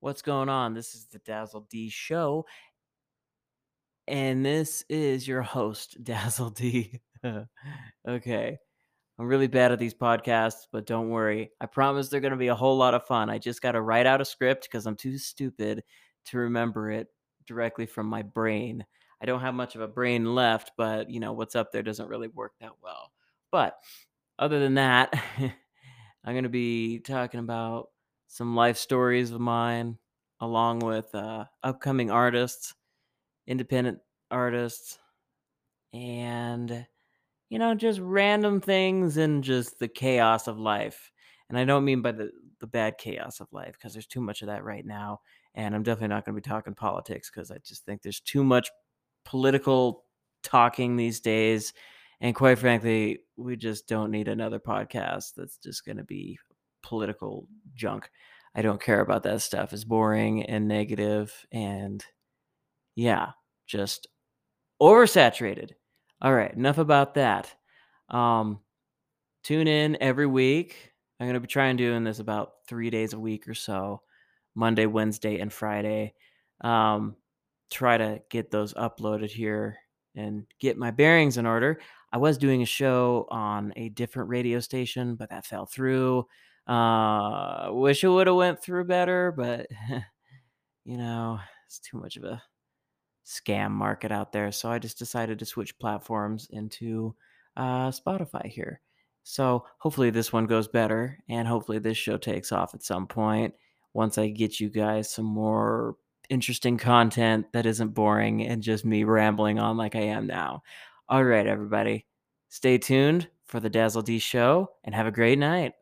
What's going on? This is the DazzleD Show, and this is your host, DazzleD. okay. I'm really bad at these podcasts, but don't worry. I promise they're going to be a whole lot of fun. I just got to write out a script because I'm too stupid to remember it directly from my brain. I don't have much of a brain left, but you know, what's up there doesn't really work that well. But other than that, I'm going to be talking about some life stories of mine, along with uh, upcoming artists, independent artists, and you know, just random things and just the chaos of life. And I don't mean by the the bad chaos of life because there's too much of that right now. And I'm definitely not going to be talking politics because I just think there's too much political talking these days. And quite frankly, we just don't need another podcast that's just going to be political junk. I don't care about that stuff. It's boring and negative and yeah, just oversaturated. All right, enough about that. Um, tune in every week. I'm going to be trying doing this about three days a week or so Monday, Wednesday, and Friday. Um, try to get those uploaded here and get my bearings in order. I was doing a show on a different radio station, but that fell through. Uh, wish it would have went through better, but you know, it's too much of a scam market out there. So I just decided to switch platforms into uh, Spotify here. So hopefully this one goes better, and hopefully this show takes off at some point once I get you guys some more interesting content that isn't boring and just me rambling on like I am now. All right, everybody, stay tuned for the DazzleD show and have a great night.